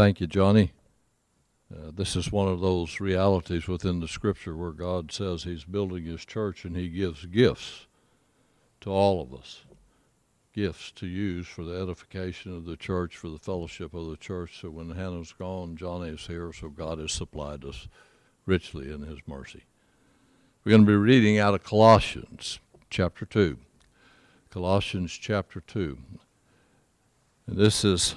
Thank you, Johnny. Uh, this is one of those realities within the scripture where God says He's building His church and He gives gifts to all of us. Gifts to use for the edification of the church, for the fellowship of the church. So when Hannah's gone, Johnny is here, so God has supplied us richly in His mercy. We're going to be reading out of Colossians chapter 2. Colossians chapter 2. And this is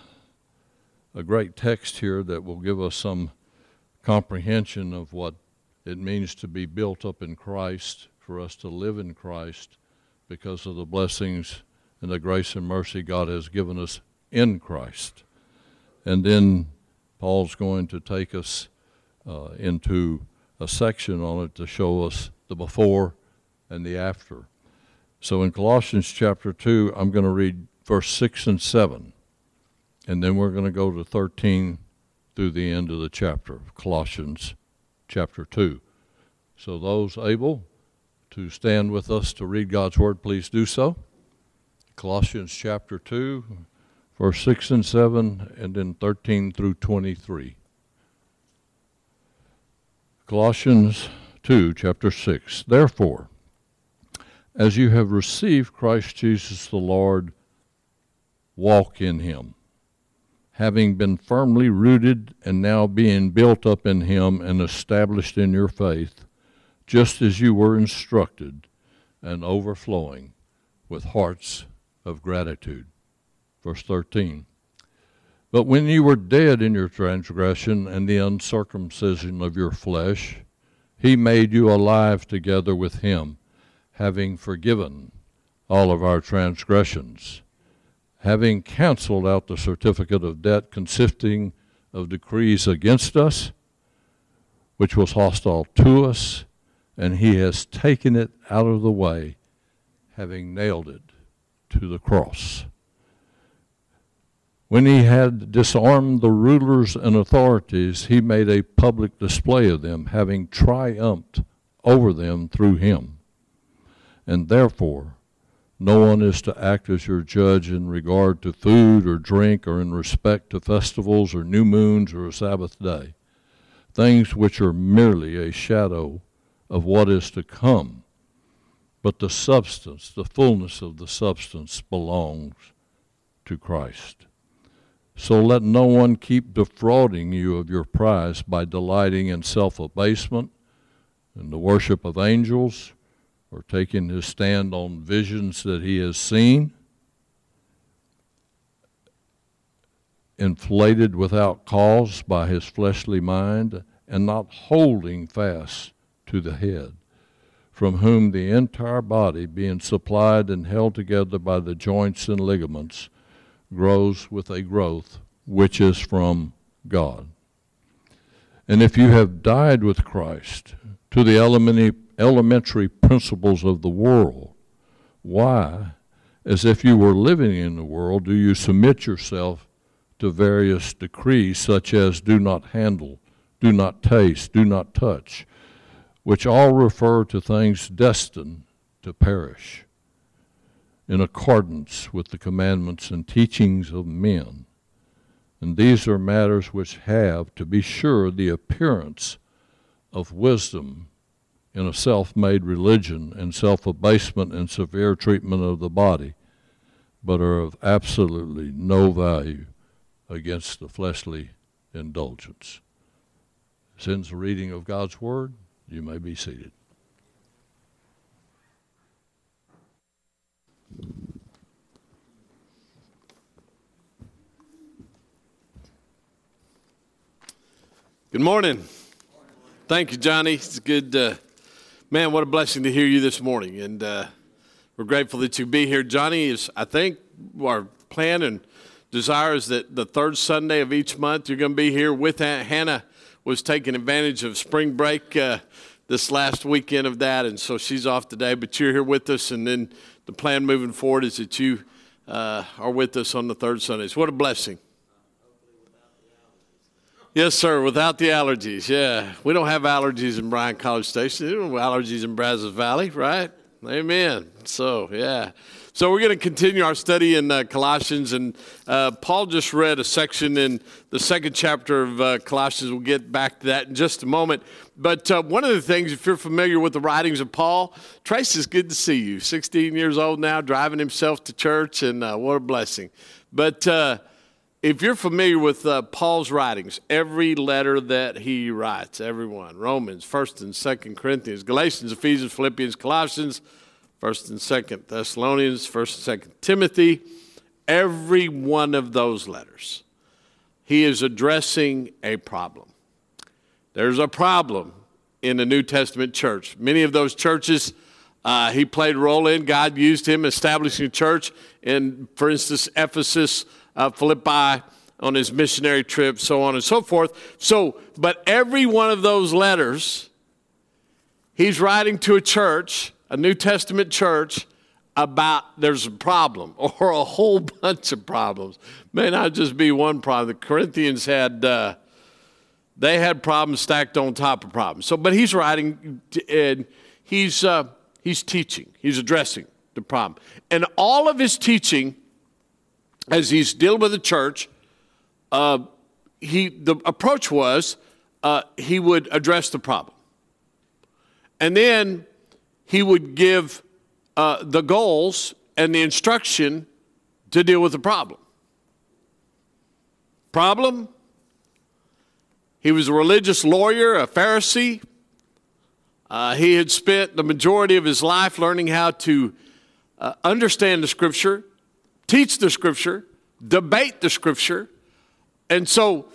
a great text here that will give us some comprehension of what it means to be built up in Christ, for us to live in Christ because of the blessings and the grace and mercy God has given us in Christ. And then Paul's going to take us uh, into a section on it to show us the before and the after. So in Colossians chapter 2, I'm going to read verse 6 and 7. And then we're going to go to 13 through the end of the chapter, Colossians chapter 2. So, those able to stand with us to read God's Word, please do so. Colossians chapter 2, verse 6 and 7, and then 13 through 23. Colossians 2, chapter 6. Therefore, as you have received Christ Jesus the Lord, walk in him having been firmly rooted and now being built up in him and established in your faith, just as you were instructed, and overflowing with hearts of gratitude. Verse 13. But when you were dead in your transgression and the uncircumcision of your flesh, he made you alive together with him, having forgiven all of our transgressions having canceled out the certificate of debt consisting of decrees against us, which was hostile to us, and he has taken it out of the way, having nailed it to the cross. When he had disarmed the rulers and authorities, he made a public display of them, having triumphed over them through him. And therefore, no one is to act as your judge in regard to food or drink or in respect to festivals or new moons or a Sabbath day, things which are merely a shadow of what is to come. But the substance, the fullness of the substance, belongs to Christ. So let no one keep defrauding you of your prize by delighting in self abasement and the worship of angels or taking his stand on visions that he has seen, inflated without cause by his fleshly mind, and not holding fast to the head, from whom the entire body, being supplied and held together by the joints and ligaments, grows with a growth which is from God. And if you have died with Christ to the elementary elementary principles of the world. Why, as if you were living in the world, do you submit yourself to various decrees such as do not handle, do not taste, do not touch, which all refer to things destined to perish, in accordance with the commandments and teachings of men. And these are matters which have, to be sure, the appearance of wisdom in a self made religion and self abasement and severe treatment of the body, but are of absolutely no value against the fleshly indulgence. Since the reading of God's Word, you may be seated. Good morning. Thank you, Johnny. It's good. Uh, Man, what a blessing to hear you this morning. And uh, we're grateful that you be here. Johnny is, I think, our plan and desire is that the third Sunday of each month you're going to be here with Aunt Hannah was taking advantage of spring break uh, this last weekend of that. And so she's off today, but you're here with us. And then the plan moving forward is that you uh, are with us on the third Sundays. What a blessing. Yes, sir, without the allergies. Yeah. We don't have allergies in Bryan College Station. We don't have allergies in Brazos Valley, right? Amen. So, yeah. So we're going to continue our study in uh, Colossians, and uh, Paul just read a section in the second chapter of uh, Colossians. We'll get back to that in just a moment. But uh, one of the things, if you're familiar with the writings of Paul, Trace, is good to see you. 16 years old now, driving himself to church, and uh, what a blessing. But uh, if you're familiar with Paul's writings, every letter that he writes, everyone, Romans, 1st and 2nd Corinthians, Galatians, Ephesians, Philippians, Colossians, First and Second Thessalonians, First and Second Timothy, every one of those letters, he is addressing a problem. There's a problem in the New Testament church. Many of those churches uh, he played a role in. God used him establishing a church in, for instance, Ephesus, uh, Philippi, on his missionary trip, so on and so forth. So, but every one of those letters, he's writing to a church a New Testament church about there's a problem or a whole bunch of problems. May not just be one problem. The Corinthians had uh, they had problems stacked on top of problems. So, but he's writing and he's uh, he's teaching. He's addressing the problem, and all of his teaching, as he's dealing with the church, uh, he the approach was uh, he would address the problem, and then he would give uh, the goals and the instruction to deal with the problem. Problem? He was a religious lawyer, a Pharisee. Uh, he had spent the majority of his life learning how to uh, understand the Scripture, teach the Scripture, debate the Scripture. And so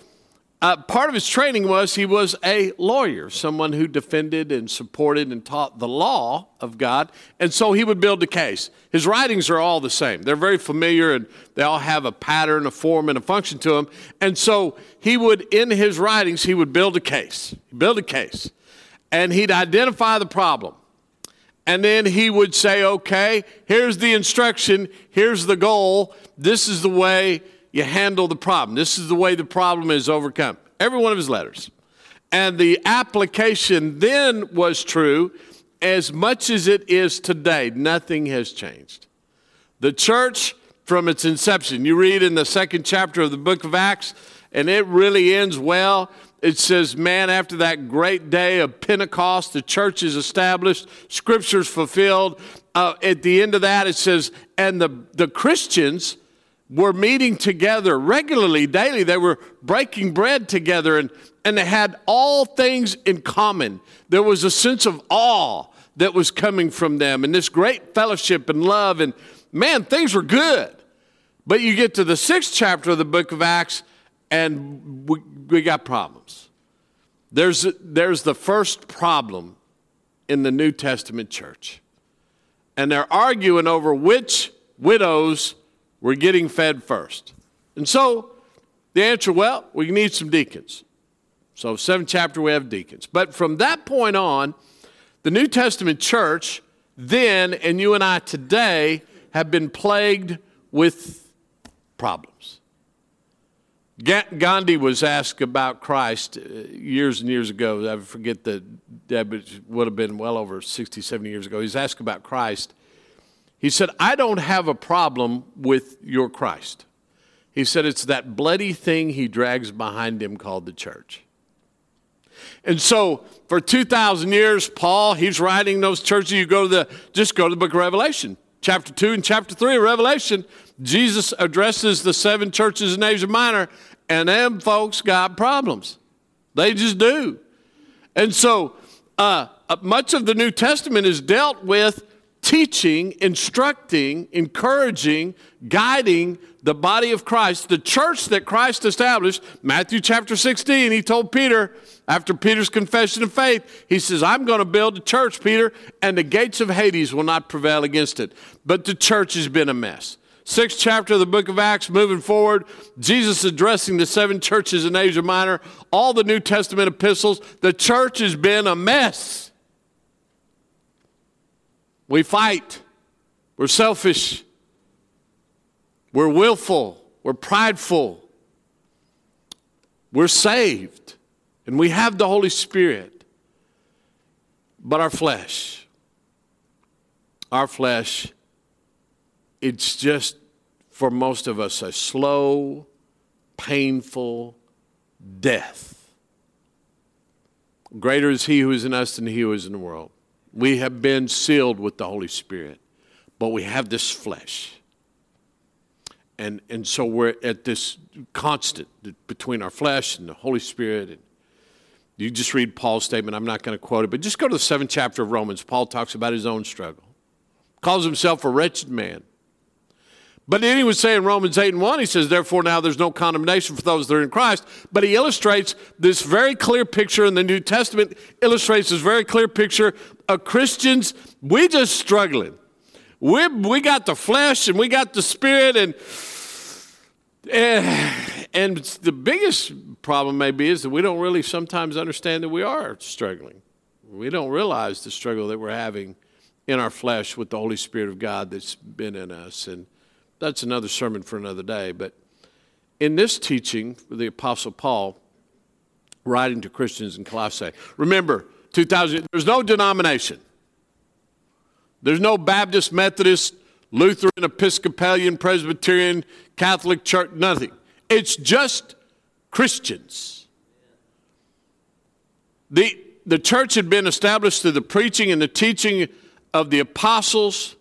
uh, part of his training was he was a lawyer, someone who defended and supported and taught the law of God. And so he would build a case. His writings are all the same. They're very familiar and they all have a pattern, a form, and a function to them. And so he would, in his writings, he would build a case, build a case. And he'd identify the problem. And then he would say, okay, here's the instruction, here's the goal, this is the way you handle the problem. This is the way the problem is overcome. Every one of his letters. And the application then was true as much as it is today. Nothing has changed. The church, from its inception, you read in the second chapter of the book of Acts, and it really ends well. It says, Man, after that great day of Pentecost, the church is established, scriptures fulfilled. Uh, at the end of that, it says, And the, the Christians, were meeting together regularly, daily. They were breaking bread together and, and they had all things in common. There was a sense of awe that was coming from them and this great fellowship and love. And man, things were good. But you get to the sixth chapter of the book of Acts and we, got problems. There's, there's the first problem in the New Testament church. And they're arguing over which widows we're getting fed first. And so the answer, well, we need some deacons. So, seventh chapter, we have deacons. But from that point on, the New Testament church then and you and I today have been plagued with problems. Gandhi was asked about Christ uh, years and years ago. I forget that that would have been well over 60, 70 years ago. He's asked about Christ. He said, I don't have a problem with your Christ. He said, it's that bloody thing he drags behind him called the church. And so for 2,000 years, Paul, he's writing those churches. You go to the, just go to the book of Revelation, chapter 2 and chapter 3 of Revelation. Jesus addresses the seven churches in Asia Minor, and them folks got problems. They just do. And so uh, uh much of the New Testament is dealt with teaching, instructing, encouraging, guiding the body of Christ, the church that Christ established. Matthew chapter 16, he told Peter, after Peter's confession of faith, he says, I'm going to build a church, Peter, and the gates of Hades will not prevail against it. But the church has been a mess. Sixth chapter of the book of Acts, moving forward, Jesus addressing the seven churches in Asia Minor, all the New Testament epistles. The church has been a mess. We fight. We're selfish. We're willful. We're prideful. We're saved. And we have the Holy Spirit. But our flesh, our flesh it's just, for most of us, a slow, painful death. Greater is He who is in us than He who is in the world. We have been sealed with the Holy Spirit, but we have this flesh. And, and so we're at this constant between our flesh and the Holy Spirit. And you just read Paul's statement. I'm not going to quote it, but just go to the seventh chapter of Romans. Paul talks about his own struggle, calls himself a wretched man. But then he would say in Romans 8 and 1, he says, Therefore now there's no condemnation for those that are in Christ. But he illustrates this very clear picture in the New Testament, illustrates this very clear picture of Christians. We just struggling. We, we got the flesh and we got the spirit, and, eh, and, and the biggest problem maybe is that we don't really sometimes understand that we are struggling. We don't realize the struggle that we're having in our flesh with the Holy Spirit of God that's been in us. And that's another sermon for another day. But in this teaching, the Apostle Paul, writing to Christians in Colossae, remember, 2000, there's no denomination. There's no Baptist, Methodist, Lutheran, Episcopalian, Presbyterian, Catholic Church, nothing. It's just Christians. The, the church had been established through the preaching and the teaching of the apostles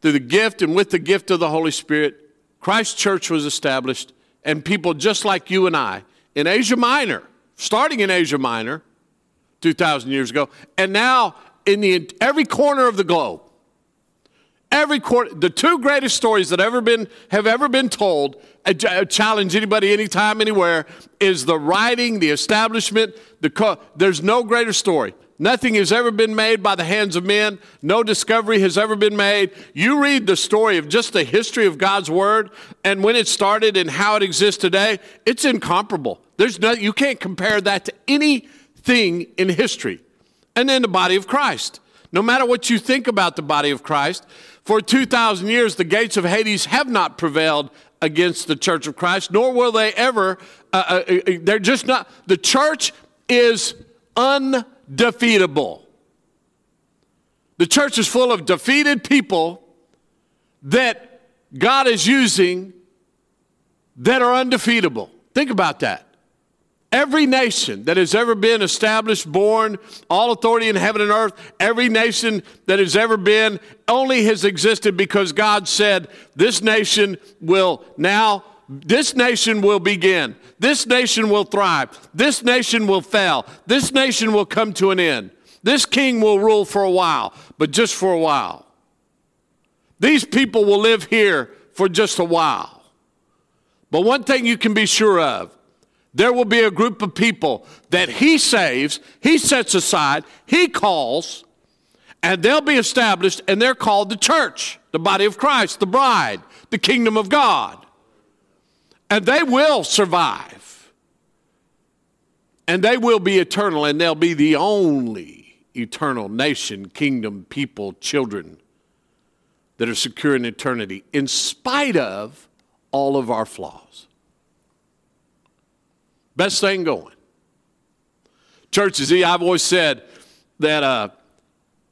through the gift and with the gift of the Holy Spirit, Christ Church was established, and people just like you and I in Asia Minor, starting in Asia Minor 2,000 years ago, and now in the, every corner of the globe. Every corner, the two greatest stories that ever been have ever been told, I challenge anybody, anytime, anywhere, is the writing, the establishment. The there's no greater story Nothing has ever been made by the hands of men. No discovery has ever been made. You read the story of just the history of God's Word and when it started and how it exists today, it's incomparable. There's no, you can't compare that to anything in history. And then the body of Christ. No matter what you think about the body of Christ, for 2,000 years, the gates of Hades have not prevailed against the church of Christ, nor will they ever. Uh, uh, uh they're just not. The church is un defeatable. The church is full of defeated people that God is using that are undefeatable. Think about that. Every nation that has ever been established, born, all authority in heaven and earth, every nation that has ever been only has existed because God said, This nation will now this nation will begin. This nation will thrive. This nation will fail. This nation will come to an end. This king will rule for a while, but just for a while. These people will live here for just a while. But one thing you can be sure of there will be a group of people that he saves, he sets aside, he calls, and they'll be established, and they're called the church, the body of Christ, the bride, the kingdom of God. And they will survive. And they will be eternal, and they'll be the only eternal nation, kingdom, people, children that are secure in eternity, in spite of all of our flaws. Best thing going. Churches, I've always said that uh,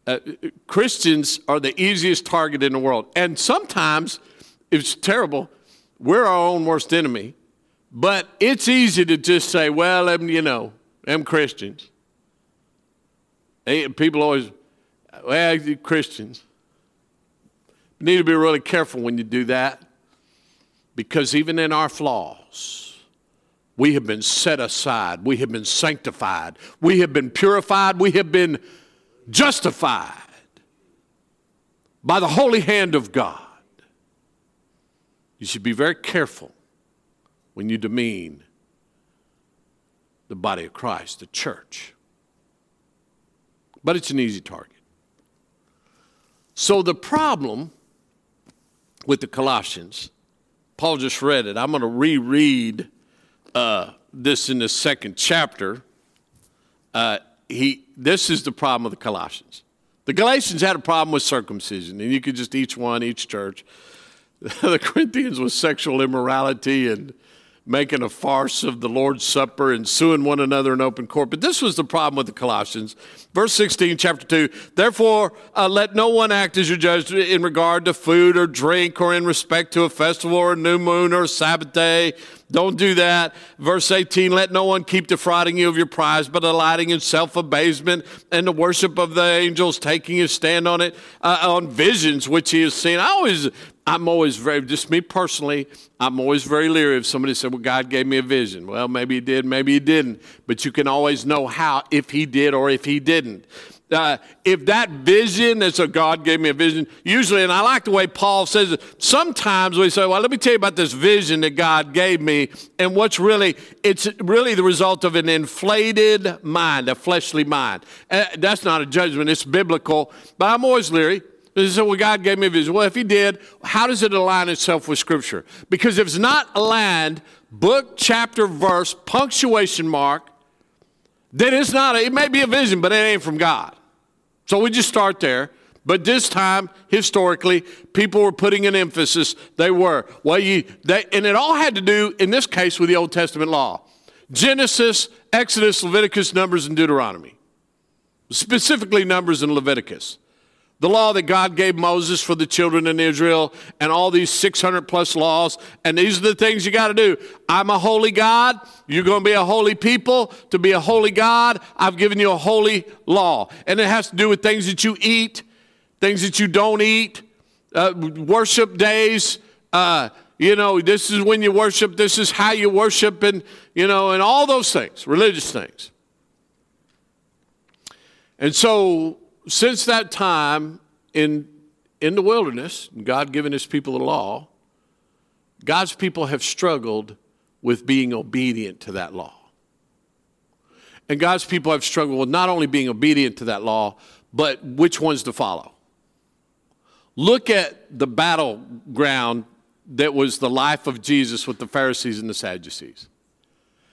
uh, Christians are the easiest target in the world. And sometimes, it's terrible, we're our own worst enemy. But it's easy to just say, well, I'm, you know, I'm Christians. People always, well, Christians. You need to be really careful when you do that because even in our flaws, we have been set aside, we have been sanctified, we have been purified, we have been justified by the holy hand of God. You should be very careful when you demean the body of Christ, the church. But it's an easy target. So the problem with the Colossians, Paul just read it. I'm going to reread uh, this in the second chapter. Uh, he, this is the problem of the Colossians. The Galatians had a problem with circumcision, and you could just each one, each church. the Corinthians with sexual immorality and making a farce of the Lord's Supper and suing one another in open court. But this was the problem with the Colossians. Verse 16, chapter 2 Therefore, uh, let no one act as your judge in regard to food or drink or in respect to a festival or a new moon or a Sabbath day. Don't do that. Verse 18 Let no one keep defrauding you of your prize, but delighting in self abasement and the worship of the angels, taking his stand on it, uh, on visions which he has seen. I always I'm always very, just me personally, I'm always very leery if somebody said, Well, God gave me a vision. Well, maybe He did, maybe He didn't. But you can always know how, if He did or if He didn't. Uh, if that vision is a God gave me a vision, usually, and I like the way Paul says it, sometimes we say, Well, let me tell you about this vision that God gave me. And what's really, it's really the result of an inflated mind, a fleshly mind. Uh, that's not a judgment, it's biblical. But I'm always leery say, well, God gave me a vision. Well, if He did, how does it align itself with Scripture? Because if it's not aligned, book, chapter, verse, punctuation mark, then it's not, it may be a vision, but it ain't from God. So we just start there. But this time, historically, people were putting an emphasis. They were. Well, you, they, and it all had to do, in this case, with the Old Testament law Genesis, Exodus, Leviticus, Numbers, and Deuteronomy. Specifically, Numbers and Leviticus the law that God gave Moses for the children in Israel, and all these 600 plus laws. And these are the things you got to do. I'm a holy God. You're going to be a holy people. To be a holy God, I've given you a holy law. And it has to do with things that you eat, things that you don't eat, uh, worship days. Uh, you know, this is when you worship, this is how you worship, and, you know, and all those things, religious things. And so since that time in, in the wilderness, God giving his people the law, God's people have struggled with being obedient to that law. And God's people have struggled with not only being obedient to that law, but which ones to follow. Look at the battleground that was the life of Jesus with the Pharisees and the Sadducees.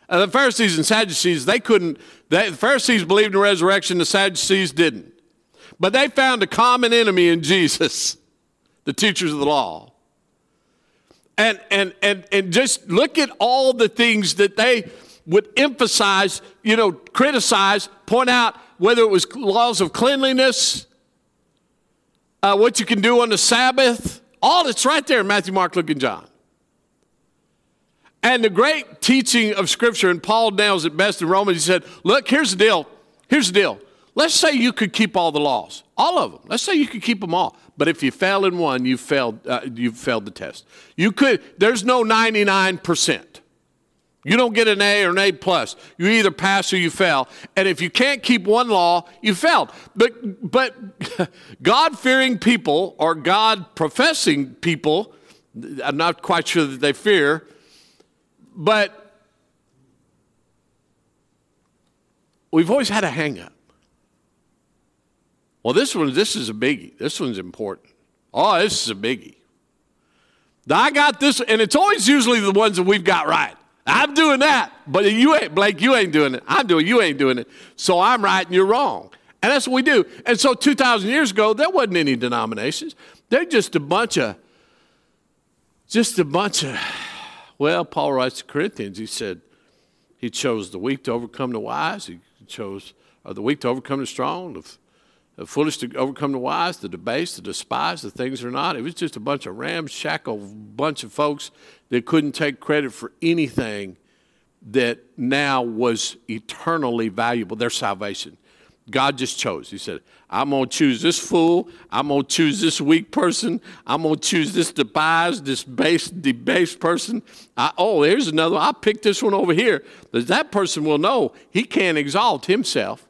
And the Pharisees and Sadducees, they couldn't, they, the Pharisees believed in resurrection, the Sadducees didn't. But they found a common enemy in Jesus, the teachers of the law. And, and, and, and just look at all the things that they would emphasize, you know, criticize, point out whether it was laws of cleanliness, uh, what you can do on the Sabbath, all it's right there in Matthew, Mark, Luke, and John. And the great teaching of Scripture, and Paul nails it best in Romans, he said, Look, here's the deal. Here's the deal. Let's say you could keep all the laws, all of them. Let's say you could keep them all. But if you fail in one, you failed, uh, you failed the test. You could, there's no 99%. You don't get an A or an A plus. You either pass or you fail. And if you can't keep one law, you failed. But, but God fearing people or God professing people, I'm not quite sure that they fear, but we've always had a hang up. Well, this one, this is a biggie. This one's important. Oh, this is a biggie. I got this, and it's always usually the ones that we've got right. I'm doing that, but you ain't, Blake, you ain't doing it. I'm doing you ain't doing it. So I'm right and you're wrong. And that's what we do. And so 2,000 years ago, there wasn't any denominations. They're just a bunch of, just a bunch of, well, Paul writes to Corinthians, he said, he chose the weak to overcome the wise. He chose the weak to overcome the strong, the the foolish to overcome the wise, the debased, the despised, the things are not. It was just a bunch of ramshackle bunch of folks that couldn't take credit for anything that now was eternally valuable, their salvation. God just chose. He said, I'm going to choose this fool. I'm going to choose this weak person. I'm going to choose this despised, this base, debased person. I, oh, here's another. I'll pick this one over here. That person will know he can't exalt himself.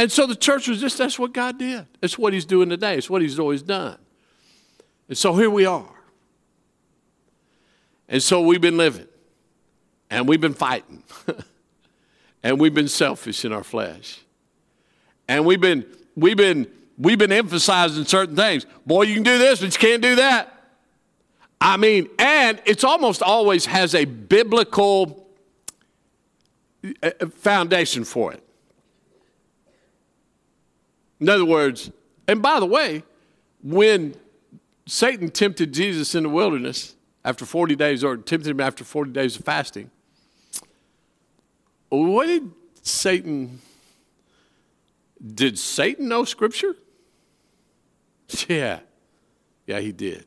And so the church was just, that's what God did. It's what He's doing today. It's what He's always done. And so here we are. And so we've been living, and we've been fighting, and we've been selfish in our flesh. And we've been, we've been, we've been emphasizing certain things. Boy, you can do this, but you can't do that. I mean, and it's almost always has a biblical uh, foundation for it. In other words, and by the way, when Satan tempted Jesus in the wilderness, after 40 days, or tempted him after 40 days of fasting. What did Satan, did Satan know Scripture? Yeah. Yeah, he did.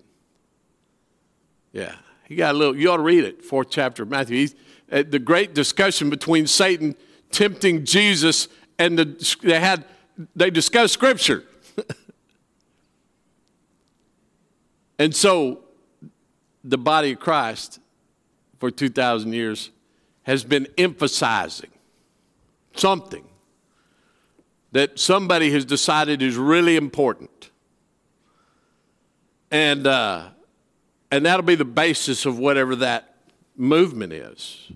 Yeah. He got a little, you ought to read it, fourth chapter of Matthew. He's, uh, the great discussion between Satan tempting Jesus and the, they had, they discuss Scripture. and so the body of Christ for 2,000 years has been emphasizing something that somebody has decided is really important. And, uh, and that'll be the basis of whatever that movement is.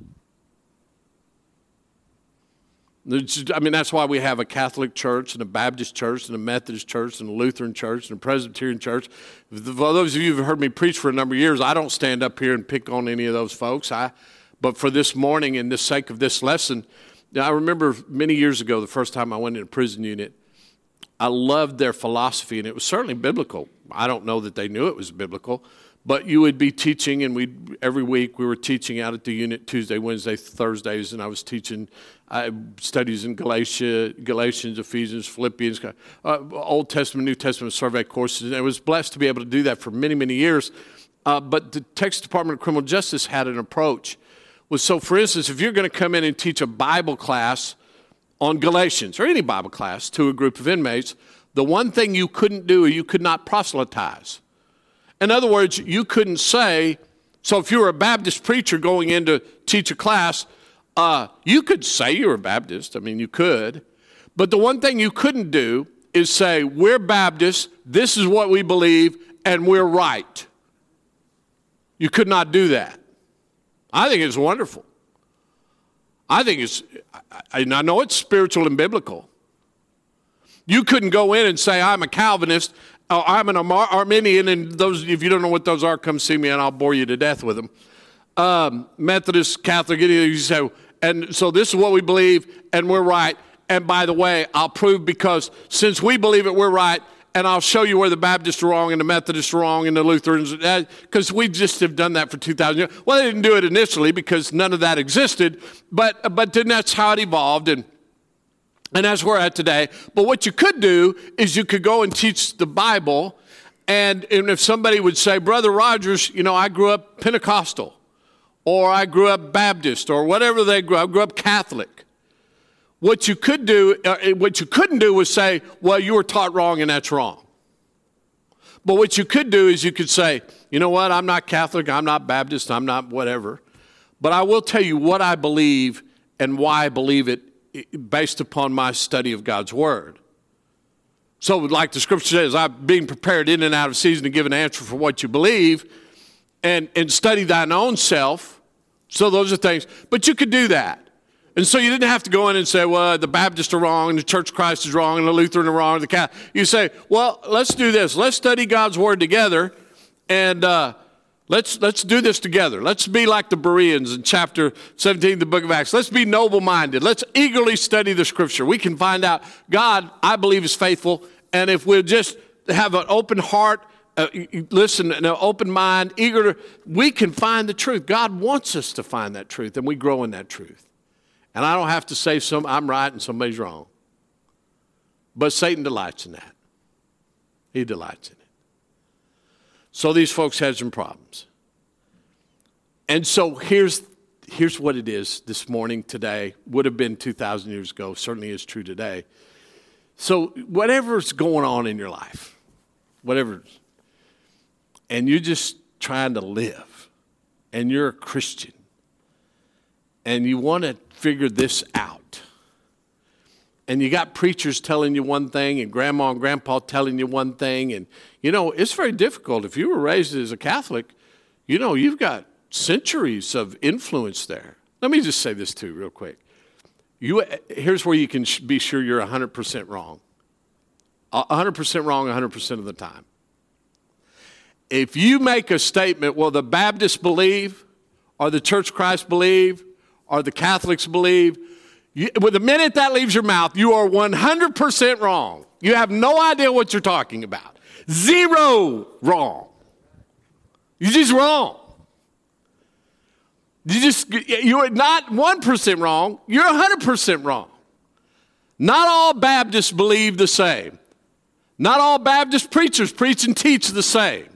I mean, that's why we have a Catholic church and a Baptist church and a Methodist church and a Lutheran church and a Presbyterian church. For those of you who've heard me preach for a number of years, I don't stand up here and pick on any of those folks. I, but for this morning and the sake of this lesson, I remember many years ago, the first time I went in a prison unit, I loved their philosophy, and it was certainly biblical. I don't know that they knew it was biblical, but you would be teaching, and we every week we were teaching out at the unit Tuesday, Wednesday, Thursdays, and I was teaching studies in Galatia, Galatians, Ephesians, Philippians, uh, Old Testament, New Testament survey courses. And I was blessed to be able to do that for many, many years. Uh, but the Texas Department of Criminal Justice had an approach. Was so, for instance, if you're going to come in and teach a Bible class on Galatians or any Bible class to a group of inmates, the one thing you couldn't do, you could not proselytize. In other words, you couldn't say, so if you were a Baptist preacher going in to teach a class, uh, you could say you're a Baptist. I mean, you could. But the one thing you couldn't do is say, we're Baptists, this is what we believe, and we're right. You could not do that. I think it's wonderful. I think it's, I, I know it's spiritual and biblical. You couldn't go in and say, I'm a Calvinist Oh, I'm an Arminian, and those, if you don't know what those are, come see me and I'll bore you to death with them. Um, Methodist, Catholic, you say, and so this is what we believe, and we're right. And by the way, I'll prove because since we believe it, we're right, and I'll show you where the Baptists are wrong and the Methodists are wrong and the Lutherans, because we just have done that for 2,000 years. Well, they didn't do it initially because none of that existed, but, but then that's how it evolved. And and that's where we're at today. But what you could do is you could go and teach the Bible. And, and if somebody would say, Brother Rogers, you know, I grew up Pentecostal, or I grew up Baptist, or whatever they grew up, I grew up Catholic. What you could do, uh, what you couldn't do was say, well, you were taught wrong and that's wrong. But what you could do is you could say, you know what, I'm not Catholic, I'm not Baptist, I'm not whatever. But I will tell you what I believe and why I believe it based upon my study of God's Word. So, like the scripture says, I'm being prepared in and out of season to give an answer for what you believe and, and study thine own self. So, those are things. But you could do that. And so you didn't have to go in and say, well, the Baptists are wrong, and the Church of Christ is wrong, and the Lutheran are wrong, the Catholic. You say, well, let's do this. Let's study God's Word together, and uh, Let's, let's do this together. Let's be like the Bereans in chapter 17 of the book of Acts. Let's be noble minded. Let's eagerly study the scripture. We can find out God, I believe, is faithful. And if we'll just have an open heart, uh, listen, an open mind, eager to, we can find the truth. God wants us to find that truth, and we grow in that truth. And I don't have to say some, I'm right and somebody's wrong. But Satan delights in that. He delights in it. So these folks had some problems. And so here's, here's what it is this morning, today, would have been 2,000 years ago, certainly is true today. So, whatever's going on in your life, whatever, and you're just trying to live, and you're a Christian, and you want to figure this out, and you got preachers telling you one thing and grandma and grandpa telling you one thing. And you know it's very difficult. If you were raised as a catholic you know you've got centuries of influence there. Let me just say this too real quick. You here's where you can be sure you're 100% wrong. 100% wrong 100% of the time. If you make a statement well the baptists believe or the church christ believe or the catholics believe you, with the minute that leaves your mouth, you are 100% wrong. You have no idea what you're talking about. Zero wrong. You're just wrong. You just, you're not 1% wrong, you're 100% wrong. Not all Baptists believe the same. Not all Baptist preachers preach and teach the same.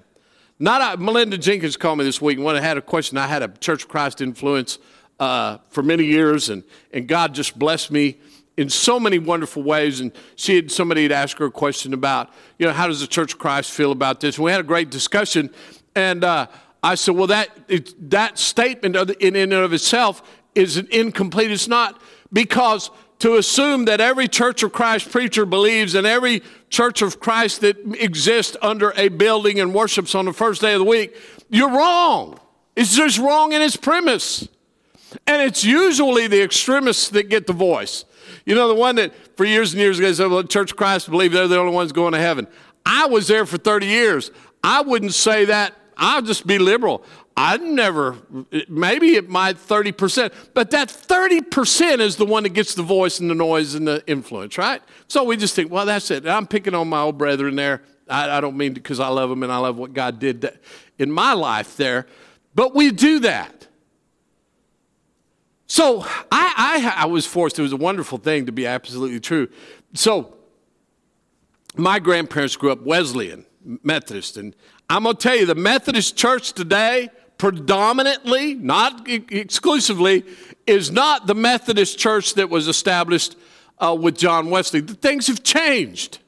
Not uh, Melinda Jenkins called me this week and when I had a question. I had a Church of Christ influence uh, for many years, and, and God just blessed me in so many wonderful ways. And she had somebody had asked her a question about, you know, how does the Church of Christ feel about this? And we had a great discussion, and uh, I said, well, that it, that statement in and of itself is incomplete. It's not because to assume that every Church of Christ preacher believes and every Church of Christ that exists under a building and worships on the first day of the week, you're wrong. It's just wrong in its premise. And it's usually the extremists that get the voice. You know, the one that for years and years ago said, well, Church Christ believe they're the only ones going to heaven. I was there for 30 years. I wouldn't say that. I'll just be liberal. I never, maybe it might 30%, but that 30% is the one that gets the voice and the noise and the influence, right? So we just think, well, that's it. I'm picking on my old brethren there. I, I don't mean because I love them and I love what God did in my life there, but we do that. So I, I, I was forced, it was a wonderful thing to be absolutely true. So my grandparents grew up Wesleyan, Methodist, and I'm going to tell you, the Methodist church today, predominantly, not exclusively, is not the Methodist church that was established uh, with John Wesley. The things have changed.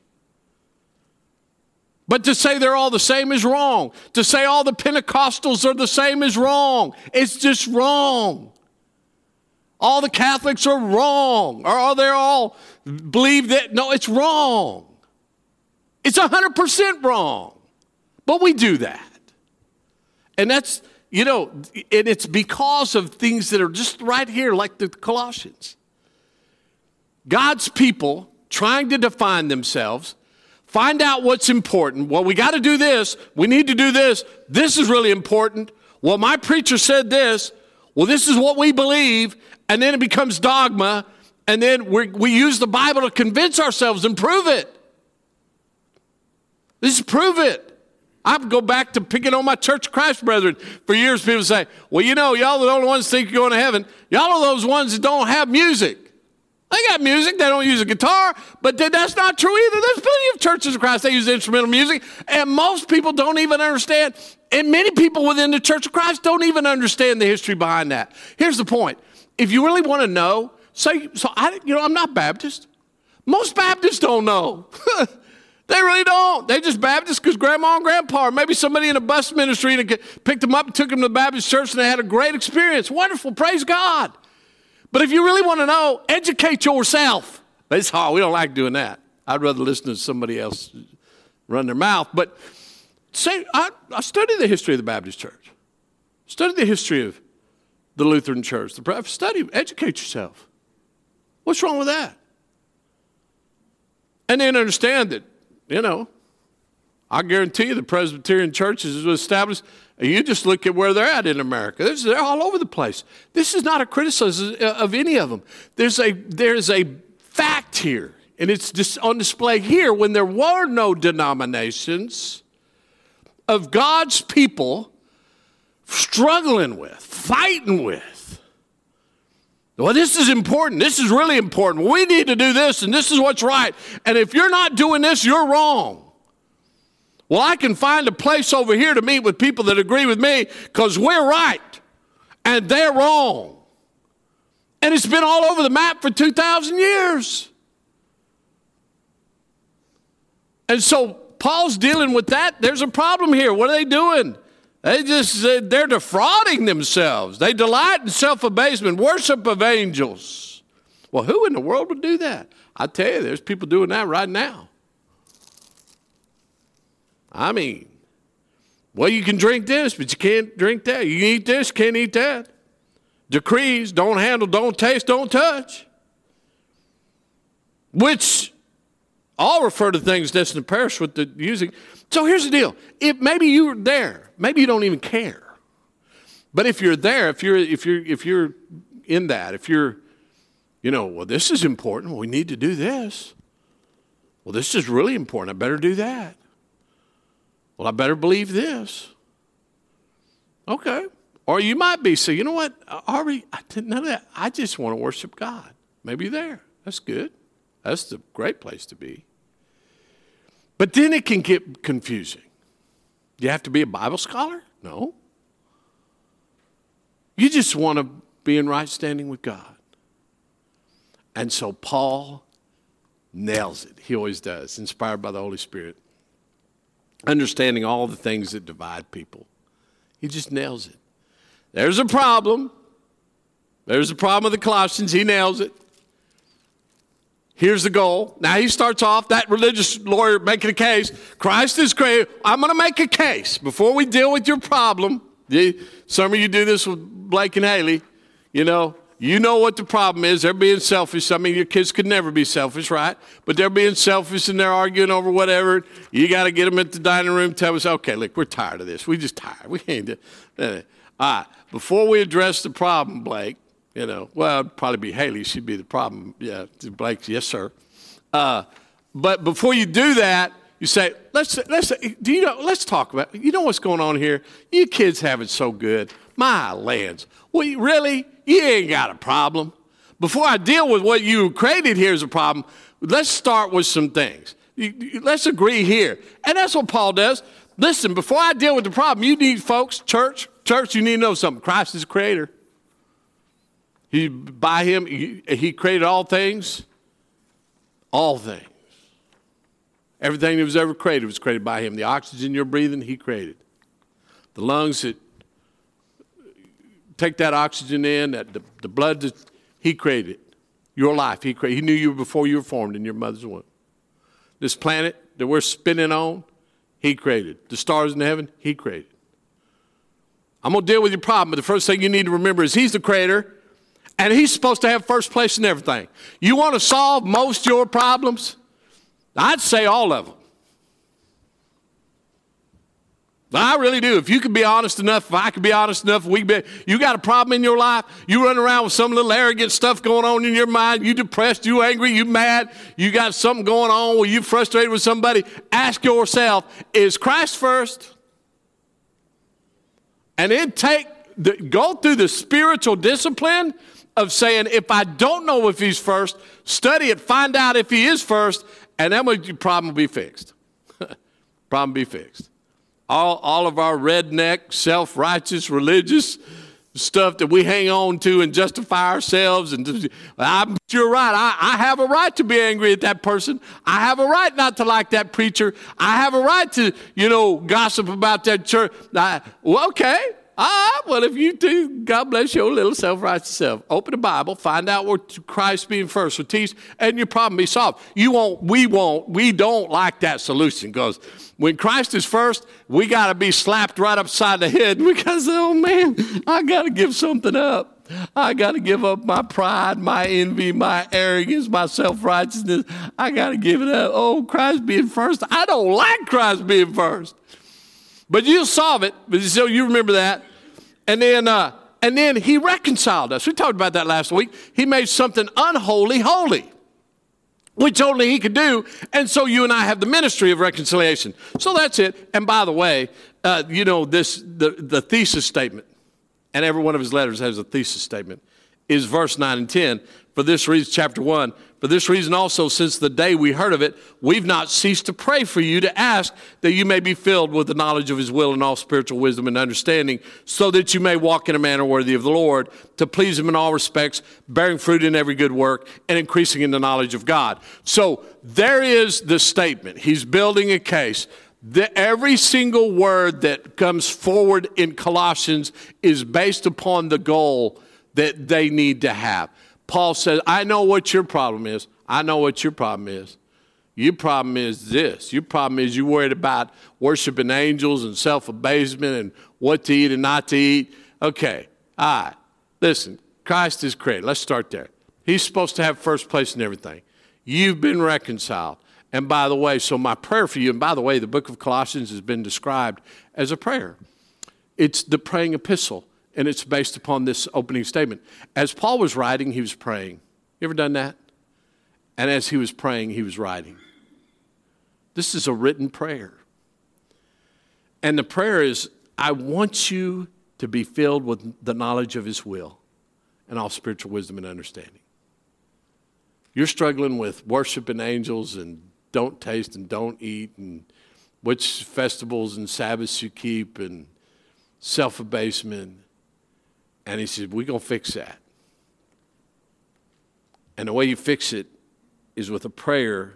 But to say they're all the same is wrong. To say all the Pentecostals are the same is wrong. It's just wrong all the Catholics are wrong, or they all believe that. No, it's wrong. It's 100% wrong. But we do that. And that's, you know, and it's because of things that are just right here, like the Colossians. God's people trying to define themselves, find out what's important. Well, we got to do this. We need to do this. This is really important. Well, my preacher said this. Well, this is what we believe and then it becomes dogma, and then we use the Bible to convince ourselves and prove it. Just prove it. I go back to picking on my Church Christ brethren. For years, people say, well, you know, y'all are the only ones think you're going to heaven. Y'all are those ones that don't have music. They got music, they don't use a guitar, but that's not true either. There's plenty of churches of Christ that use instrumental music, and most people don't even understand, and many people within the Church of Christ don't even understand the history behind that. Here's the point if you really want to know, say, so I, you know, I'm not Baptist. Most Baptists don't know. they really don't. They just Baptists because grandma and grandpa, or maybe somebody in a bus ministry picked them up and took them to the Baptist church and they had a great experience. Wonderful, praise God. But if you really want to know, educate yourself. That's hard. We don't like doing that. I'd rather listen to somebody else run their mouth. But say, I, I studied the history of the Baptist church, studied the history of the Lutheran Church. The study, educate yourself. What's wrong with that? And then understand that, you know, I guarantee you the Presbyterian churches was established. You just look at where they're at in America. They're all over the place. This is not a criticism uh, of any of them. There's a, there's a fact here, and it's just on display here when there were no denominations of God's people struggling with, fighting with. Well, this is important. This is really important. We need to do this, and this is what's right. And if you're not doing this, you're wrong. Well, I can find a place over here to meet with people that agree with me because we're right and they're wrong. And it's been all over the map for 2,000 years. And so Paul's dealing with that. There's a problem here. What are they doing? They just they're defrauding themselves. They delight in self abasement, worship of angels. Well, who in the world would do that? I tell you, there's people doing that right now. I mean, well, you can drink this, but you can't drink that. You can eat this, can't eat that. Decrees don't handle, don't taste, don't touch. Which all refer to things destined to perish with the using. So here's the deal. If maybe you're there, maybe you don't even care. But if you're there, if you're if you're if you're in that, if you're, you know, well, this is important. We need to do this. Well, this is really important. I better do that. Well, I better believe this. Okay. Or you might be saying, you know what, uh, Ari, I didn't know that. I just want to worship God. Maybe there. That's good. That's a great place to be. But then it can get confusing. You have to be a Bible scholar? No. You just want to be in right standing with God. And so Paul nails it. He always does, inspired by the Holy Spirit. Understanding all the things that divide people. He just nails it. There's a problem. There's a problem with the Colossians. He nails it. Here's the goal. Now he starts off, that religious lawyer making a case. Christ is great. I'm going to make a case before we deal with your problem. Some of you do this with Blake and Haley. You know, you know what the problem is. They're being selfish. I mean, your kids could never be selfish, right? But they're being selfish and they're arguing over whatever. You got to get them at the dining room. Tell us, okay, look, we're tired of this. We just tired. We can't do. Right. Before we address the problem, Blake, you know, well, it'd probably be Haley. She'd be the problem. Yeah, Blake, yes, sir. Uh, but before you do that, you say, let's, let's, do you know, let's talk about, you know what's going on here? You kids have it so good. My lands. Well, really? You ain't got a problem. Before I deal with what you created here as a problem, let's start with some things. Let's agree here. And that's what Paul does. Listen, before I deal with the problem, you need folks, church, church, you need to know something. Christ is creator. He, by him, he, he created all things. All things. Everything that was ever created was created by him. The oxygen you're breathing, he created. The lungs that take that oxygen in, that the, the blood that he created. Your life, he created. He knew you before you were formed in your mother's womb. This planet that we're spinning on, he created. The stars in the heaven, he created. I'm going to deal with your problem, but the first thing you need to remember is he's the creator and he's supposed to have first place in everything. You want to solve most your problems? I'd say all of them. I really do. If you can be honest enough, if I can be honest enough, we be, you got a problem in your life, you run around with some little arrogant stuff going on in your mind, you depressed, you angry, you mad, you got something going on where you frustrated with somebody, ask yourself, is Christ first? And then take the, go through the spiritual discipline of saying, if I don't know if he's first, study it, find out if he is first, and then your problem will be fixed. problem be fixed. All, all of our redneck, self righteous, religious stuff that we hang on to and justify ourselves. And I'm, you're right. I, I have a right to be angry at that person. I have a right not to like that preacher. I have a right to, you know, gossip about that church. I, well, okay. Ah, well, if you do, God bless your little self-righteous self. Open the Bible, find out what Christ being first will teach, and your problem be solved. You won't, we won't, we don't like that solution because when Christ is first, we got to be slapped right upside the head because, oh man, I got to give something up. I got to give up my pride, my envy, my arrogance, my self righteousness. I got to give it up. Oh, Christ being first. I don't like Christ being first. But you'll solve it. But so you remember that. And then, uh, and then he reconciled us. We talked about that last week. He made something unholy holy, which only he could do. And so you and I have the ministry of reconciliation. So that's it. And by the way, uh, you know this the, the thesis statement, and every one of his letters has a thesis statement, is verse 9 and 10. For this reason, chapter 1, for this reason also, since the day we heard of it, we've not ceased to pray for you to ask that you may be filled with the knowledge of his will and all spiritual wisdom and understanding, so that you may walk in a manner worthy of the Lord, to please him in all respects, bearing fruit in every good work, and increasing in the knowledge of God. So there is the statement. He's building a case. The, every single word that comes forward in Colossians is based upon the goal that they need to have. Paul says, I know what your problem is. I know what your problem is. Your problem is this. Your problem is you're worried about worshiping angels and self abasement and what to eat and not to eat. Okay, all right. Listen, Christ is great. Let's start there. He's supposed to have first place in everything. You've been reconciled. And by the way, so my prayer for you, and by the way, the book of Colossians has been described as a prayer. It's the praying epistle and it's based upon this opening statement. As Paul was writing, he was praying. You ever done that? And as he was praying, he was writing. This is a written prayer. And the prayer is I want you to be filled with the knowledge of His will and all spiritual wisdom and understanding. You're struggling with worshiping angels and don't taste and don't eat and which festivals and Sabbaths you keep and self abasement. And he said, We're going to fix that. And the way you fix it is with a prayer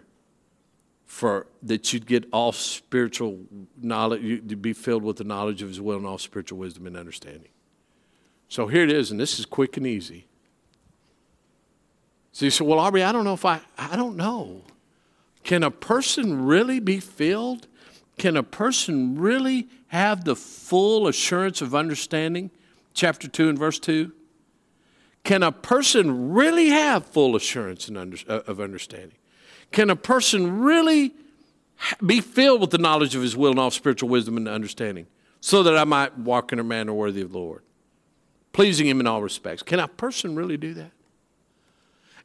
for that you'd get all spiritual knowledge, you'd be filled with the knowledge of his will and all spiritual wisdom and understanding. So here it is, and this is quick and easy. So you say, Well, Aubrey, I don't know if I, I don't know. Can a person really be filled? Can a person really have the full assurance of understanding? Chapter 2 and verse 2. Can a person really have full assurance uh, of understanding? Can a person really be filled with the knowledge of his will and all spiritual wisdom and understanding so that I might walk in a manner worthy of the Lord, pleasing him in all respects? Can a person really do that?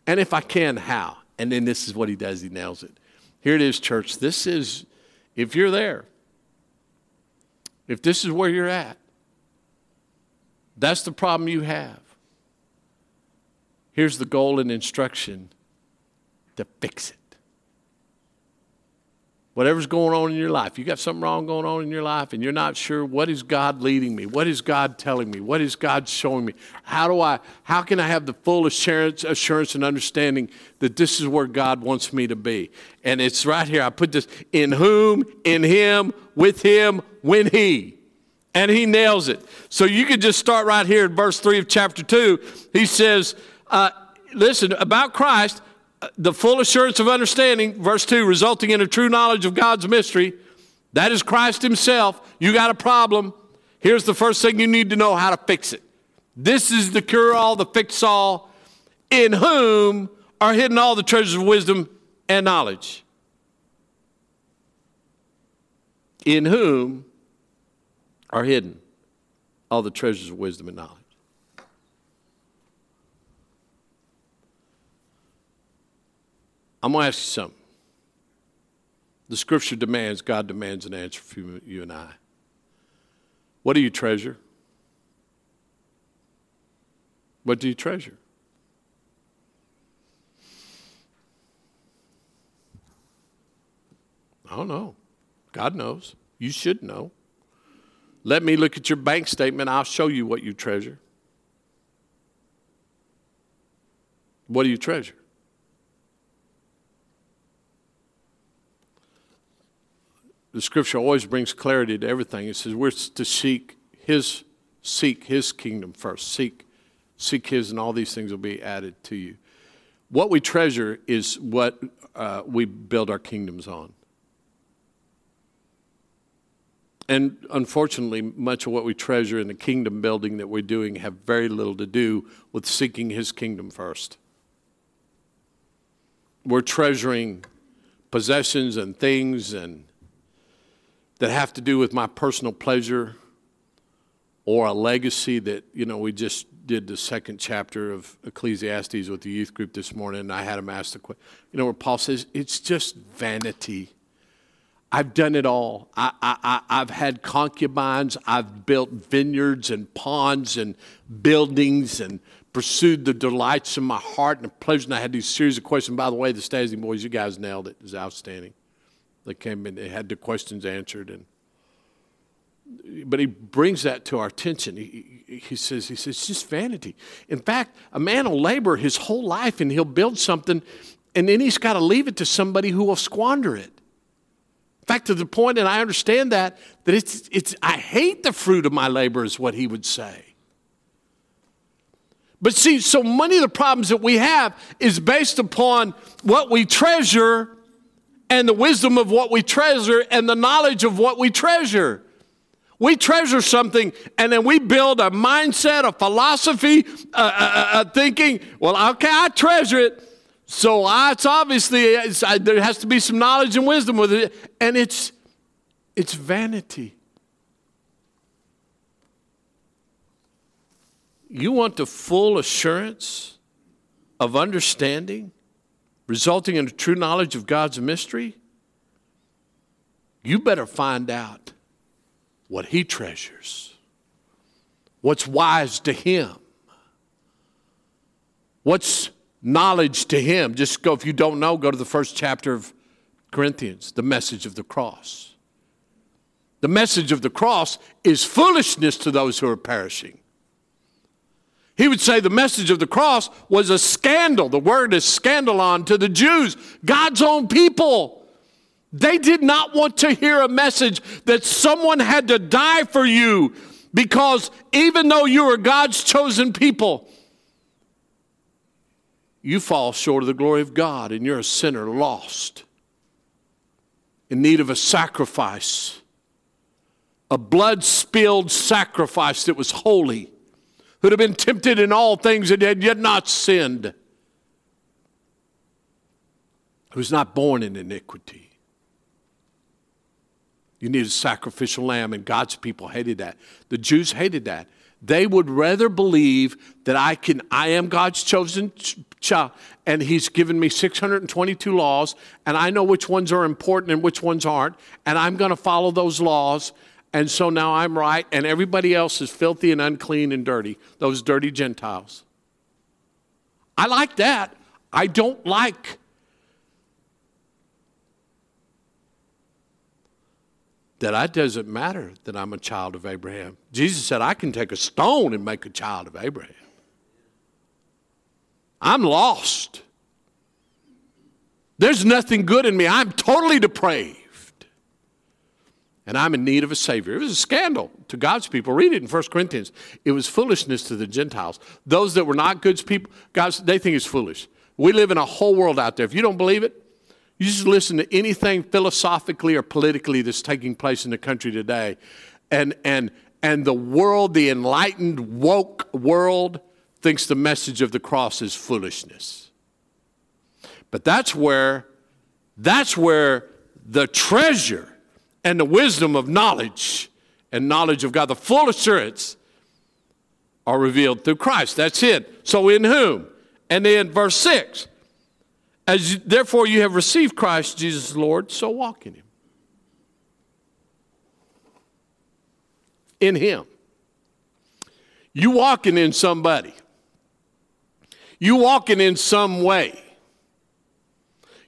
And if I can, how? And then this is what he does, he nails it. Here it is, church. This is, if you're there, if this is where you're at, that's the problem you have. Here's the goal and instruction to fix it. Whatever's going on in your life, you got something wrong going on in your life and you're not sure what is God leading me? What is God telling me? What is God showing me? How do I how can I have the full assurance assurance and understanding that this is where God wants me to be? And it's right here. I put this in whom, in him, with him, when he. And he nails it. So you could just start right here in verse 3 of chapter 2. He says, uh, listen, about Christ, uh, the full assurance of understanding, verse 2, resulting in a true knowledge of God's mystery. That is Christ Himself. You got a problem. Here's the first thing you need to know how to fix it. This is the cure all, the fix all, in whom are hidden all the treasures of wisdom and knowledge. In whom are hidden all the treasures of wisdom and knowledge. I'm going to ask you something. The scripture demands, God demands an answer from you and I. What do you treasure? What do you treasure? I don't know. God knows. You should know. Let me look at your bank statement. I'll show you what you treasure. What do you treasure? the scripture always brings clarity to everything. It says we're to seek his seek his kingdom first. Seek seek his and all these things will be added to you. What we treasure is what uh, we build our kingdoms on. And unfortunately, much of what we treasure in the kingdom building that we're doing have very little to do with seeking his kingdom first. We're treasuring possessions and things and that have to do with my personal pleasure or a legacy that, you know, we just did the second chapter of Ecclesiastes with the youth group this morning, and I had them ask the question, you know, where Paul says, it's just vanity. I've done it all. I, I, I've had concubines. I've built vineyards and ponds and buildings and pursued the delights of my heart and the pleasure. And I had these series of questions. By the way, the Stasny boys, you guys nailed it. It was outstanding. They came and they had the questions answered. And, but he brings that to our attention. He, he says, he says, it's just vanity. In fact, a man will labor his whole life and he'll build something and then he's got to leave it to somebody who will squander it. Fact, to the point, and I understand that, that it's, it's, I hate the fruit of my labor, is what he would say. But see, so many of the problems that we have is based upon what we treasure and the wisdom of what we treasure and the knowledge of what we treasure. We treasure something and then we build a mindset, a philosophy, a, a, a thinking, well, okay, I treasure it. So I, it's obviously, it's, there has to be some knowledge and wisdom with it. And it's, it's vanity. You want the full assurance of understanding resulting in a true knowledge of God's mystery, you better find out what He treasures. What's wise to him? What's knowledge to him? Just go, if you don't know, go to the first chapter of Corinthians, the message of the cross. The message of the cross is foolishness to those who are perishing. He would say the message of the cross was a scandal. The word is scandalon to the Jews, God's own people. They did not want to hear a message that someone had to die for you because even though you are God's chosen people, you fall short of the glory of God and you're a sinner lost in need of a sacrifice, a blood spilled sacrifice that was holy, who'd have been tempted in all things and had yet not sinned, who was not born in iniquity. You need a sacrificial lamb, and God's people hated that. The Jews hated that. They would rather believe that I can I am God's chosen child and he's given me 622 laws and I know which ones are important and which ones aren't and I'm going to follow those laws and so now I'm right and everybody else is filthy and unclean and dirty, those dirty Gentiles. I like that. I don't like that it doesn't matter that I'm a child of Abraham. Jesus said, I can take a stone and make a child of Abraham. I'm lost. There's nothing good in me. I'm totally depraved. And I'm in need of a Savior. It was a scandal to God's people. Read it in 1 Corinthians. It was foolishness to the Gentiles. Those that were not God's people, God's, they think it's foolish. We live in a whole world out there. If you don't believe it, you just listen to anything philosophically or politically that's taking place in the country today, and, and, and the world, the enlightened, woke world, thinks the message of the cross is foolishness. But that's where, that's where the treasure and the wisdom of knowledge and knowledge of God, the full assurance, are revealed through Christ. That's it. So in whom? And then verse 6 as you, therefore you have received Christ Jesus Lord, so walk in him. In him. You walking in somebody. You walking in some way.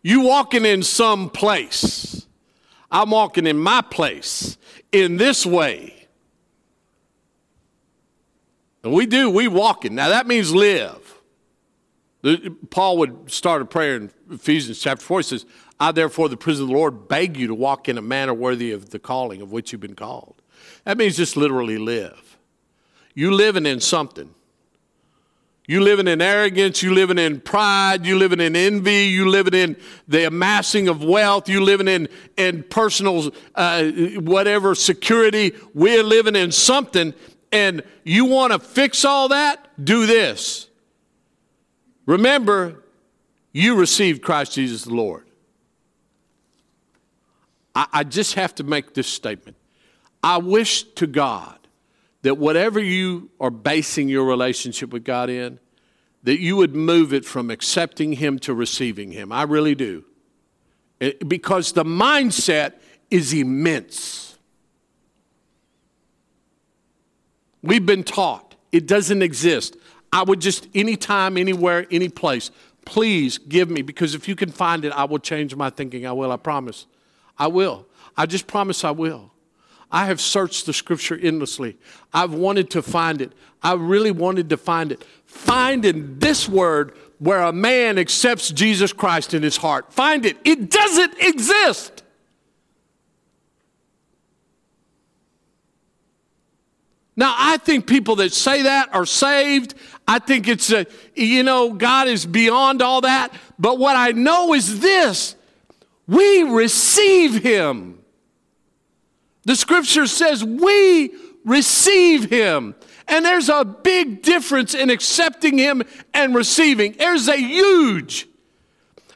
You walking in some place. I'm walking in my place in this way. And we do, we walking. Now that means live. Paul would start a prayer in Ephesians chapter 4. He says, I therefore, the prisoner of the Lord, beg you to walk in a manner worthy of the calling of which you've been called. That means just literally live. You living in something. You living in arrogance, you living in pride, you living in envy, you living in the amassing of wealth, you living in, in personal uh, whatever security. We're living in something, and you want to fix all that? Do this Remember, you received Christ Jesus the Lord. I, I just have to make this statement. I wish to God that whatever you are basing your relationship with God in, that you would move it from accepting Him to receiving Him. I really do. It, because the mindset is immense. We've been taught it doesn't exist. I would just, anytime, anywhere, any place, please give me, because if you can find it, I will change my thinking. I will, I promise. I will. I just promise I will. I have searched the scripture endlessly. I've wanted to find it. I really wanted to find it. Find in this word where a man accepts Jesus Christ in his heart. Find it. It doesn't exist. Now, I think people that say that are saved. I think it's a, you know, God is beyond all that. But what I know is this we receive Him. The scripture says we receive Him. And there's a big difference in accepting Him and receiving. There's a huge.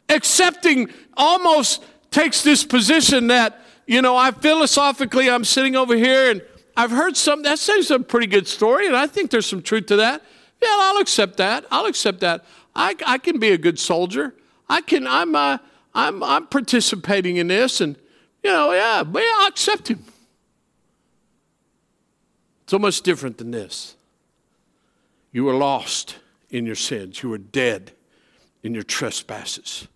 Accepting almost takes this position that, you know, I philosophically, I'm sitting over here and I've heard some, that seems a pretty good story, and I think there's some truth to that. Yeah, I'll accept that. I'll accept that. I, I can be a good soldier. I can, I'm, uh, I'm, I'm participating in this, and, you know, yeah, but yeah, I'll accept him. So much different than this. You were lost in your sins, you were dead in your trespasses.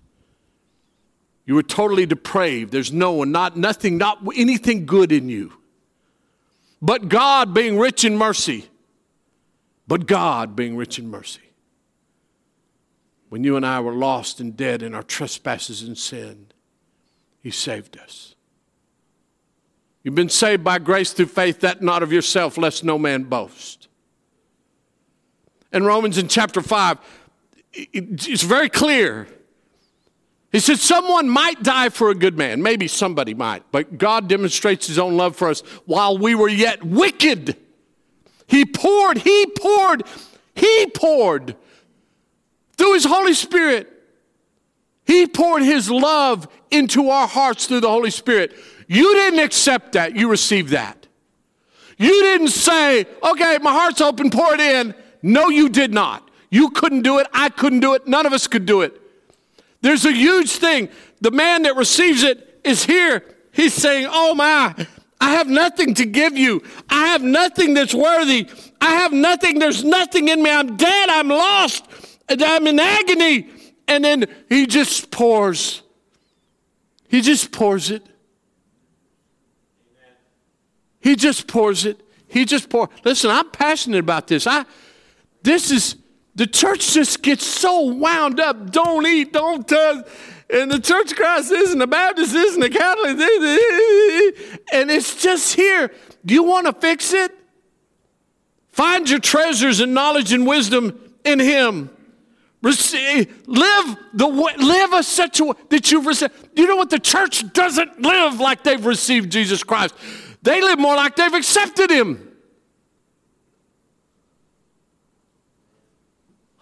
You were totally depraved. There's no one, not nothing, not anything good in you. But God being rich in mercy, but God being rich in mercy. When you and I were lost and dead in our trespasses and sin, He saved us. You've been saved by grace through faith, that not of yourself, lest no man boast. In Romans in chapter 5, it's very clear. He said, Someone might die for a good man. Maybe somebody might, but God demonstrates His own love for us while we were yet wicked. He poured, He poured, He poured through His Holy Spirit. He poured His love into our hearts through the Holy Spirit. You didn't accept that, you received that. You didn't say, okay, my heart's open, pour it in. No, you did not. You couldn't do it. I couldn't do it. None of us could do it. There's a huge thing. The man that receives it is here. He's saying, Oh my, I have nothing to give you. I have nothing that's worthy. I have nothing. There's nothing in me. I'm dead. I'm lost. I'm in agony. And then he just pours. He just pours it. He just pours it. He just pours. Listen, I'm passionate about this. I this is the church just gets so wound up. Don't eat, don't touch. And the church Christ isn't, the Baptist isn't, the Catholic. And it's just here. Do you want to fix it? Find your treasures and knowledge and wisdom in Him. Receive, live the way, live a such a way that you've received. You know what? The church doesn't live like they've received Jesus Christ. They live more like they've accepted Him.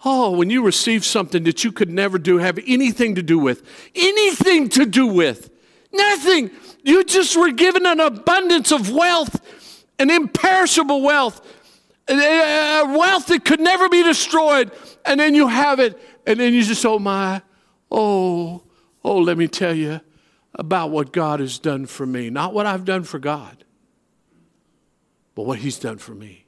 Oh, when you receive something that you could never do, have anything to do with, anything to do with, nothing. You just were given an abundance of wealth, an imperishable wealth, a wealth that could never be destroyed. And then you have it, and then you just, oh my, oh, oh, let me tell you about what God has done for me. Not what I've done for God, but what He's done for me.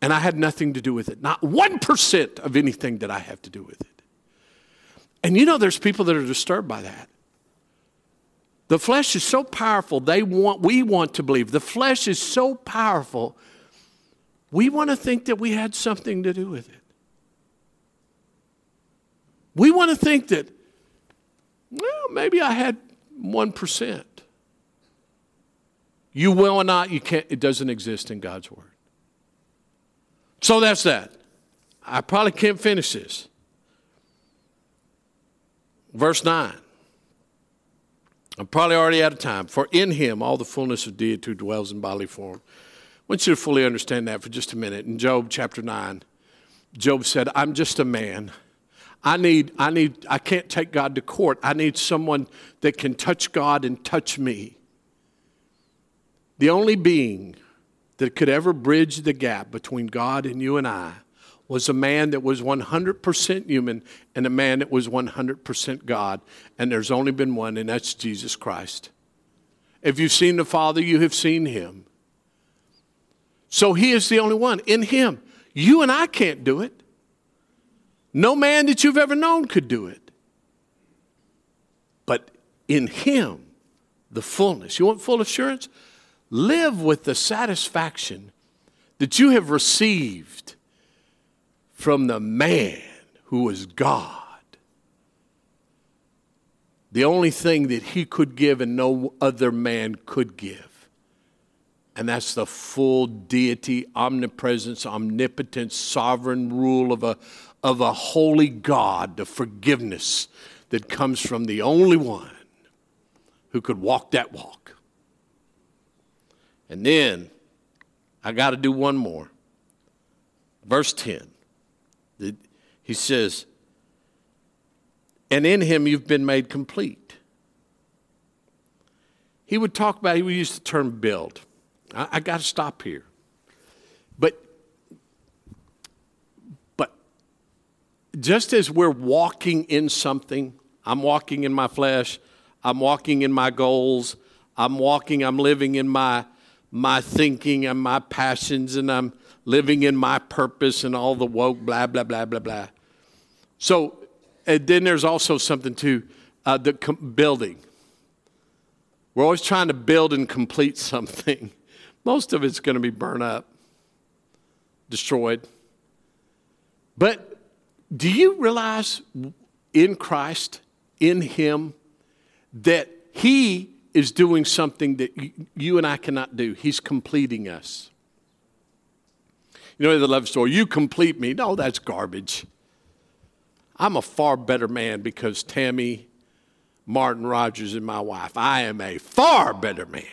And I had nothing to do with it. Not 1% of anything that I have to do with it. And you know, there's people that are disturbed by that. The flesh is so powerful, they want, we want to believe. The flesh is so powerful, we want to think that we had something to do with it. We want to think that, well, maybe I had 1%. You will not, you can't, it doesn't exist in God's Word. So that's that. I probably can't finish this. Verse 9. I'm probably already out of time. For in him all the fullness of deity dwells in bodily form. I want you to fully understand that for just a minute. In Job chapter 9, Job said, I'm just a man. I need, I need, I can't take God to court. I need someone that can touch God and touch me. The only being that could ever bridge the gap between God and you and I was a man that was 100% human and a man that was 100% God. And there's only been one, and that's Jesus Christ. If you've seen the Father, you have seen him. So he is the only one. In him, you and I can't do it. No man that you've ever known could do it. But in him, the fullness. You want full assurance? Live with the satisfaction that you have received from the man who is God. The only thing that he could give and no other man could give. And that's the full deity, omnipresence, omnipotence, sovereign rule of a, of a holy God, the forgiveness that comes from the only one who could walk that walk. And then I got to do one more. Verse 10. He says, And in him you've been made complete. He would talk about, he would use the term build. I, I got to stop here. But, but just as we're walking in something, I'm walking in my flesh, I'm walking in my goals, I'm walking, I'm living in my my thinking and my passions, and I'm living in my purpose and all the woke, blah, blah, blah, blah, blah. So, and then there's also something to uh, the com- building. We're always trying to build and complete something. Most of it's going to be burned up, destroyed. But do you realize in Christ, in Him, that He is doing something that you and I cannot do? He's completing us. You know the love story, you complete me. No, that's garbage. I'm a far better man because Tammy Martin Rogers is my wife. I am a far better man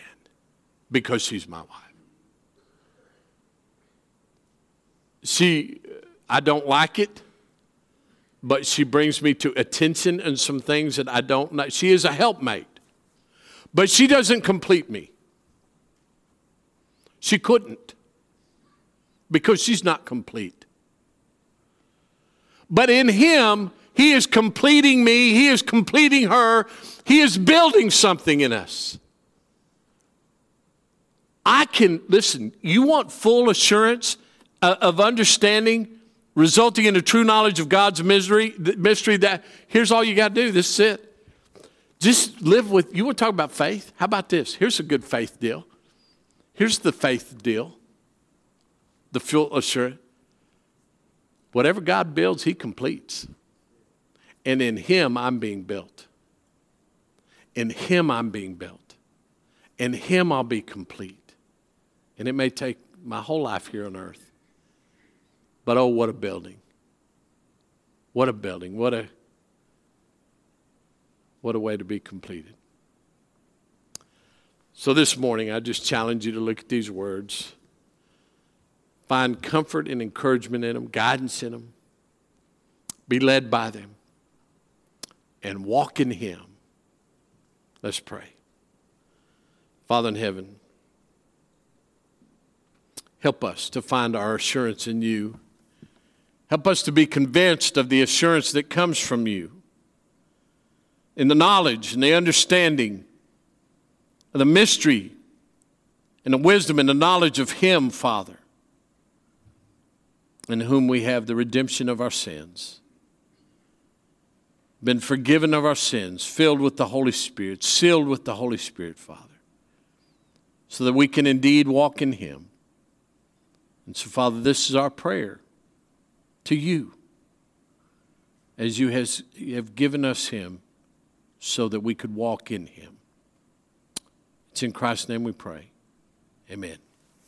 because she's my wife. She, I don't like it, but she brings me to attention and some things that I don't know. She is a helpmate, but she doesn't complete me. She couldn't because she's not complete. But in Him, He is completing me, He is completing her, He is building something in us. I can, listen, you want full assurance uh, of understanding resulting in a true knowledge of God's mystery, mystery that here's all you got to do, this is it. Just live with, you want to talk about faith? How about this? Here's a good faith deal. Here's the faith deal the full assurance. Whatever God builds, He completes. And in Him, I'm being built. In Him, I'm being built. In Him, I'll be complete. And it may take my whole life here on earth. But oh, what a building. What a building. What a, what a way to be completed. So this morning, I just challenge you to look at these words Find comfort and encouragement in them, guidance in them. Be led by them. And walk in Him. Let's pray. Father in heaven, help us to find our assurance in you. Help us to be convinced of the assurance that comes from you, in the knowledge and the understanding of the mystery and the wisdom and the knowledge of Him, Father in whom we have the redemption of our sins, been forgiven of our sins, filled with the Holy Spirit, sealed with the Holy Spirit, Father, so that we can indeed walk in Him. And so, Father, this is our prayer to you as you has, have given us Him so that we could walk in Him. It's in Christ's name we pray. Amen.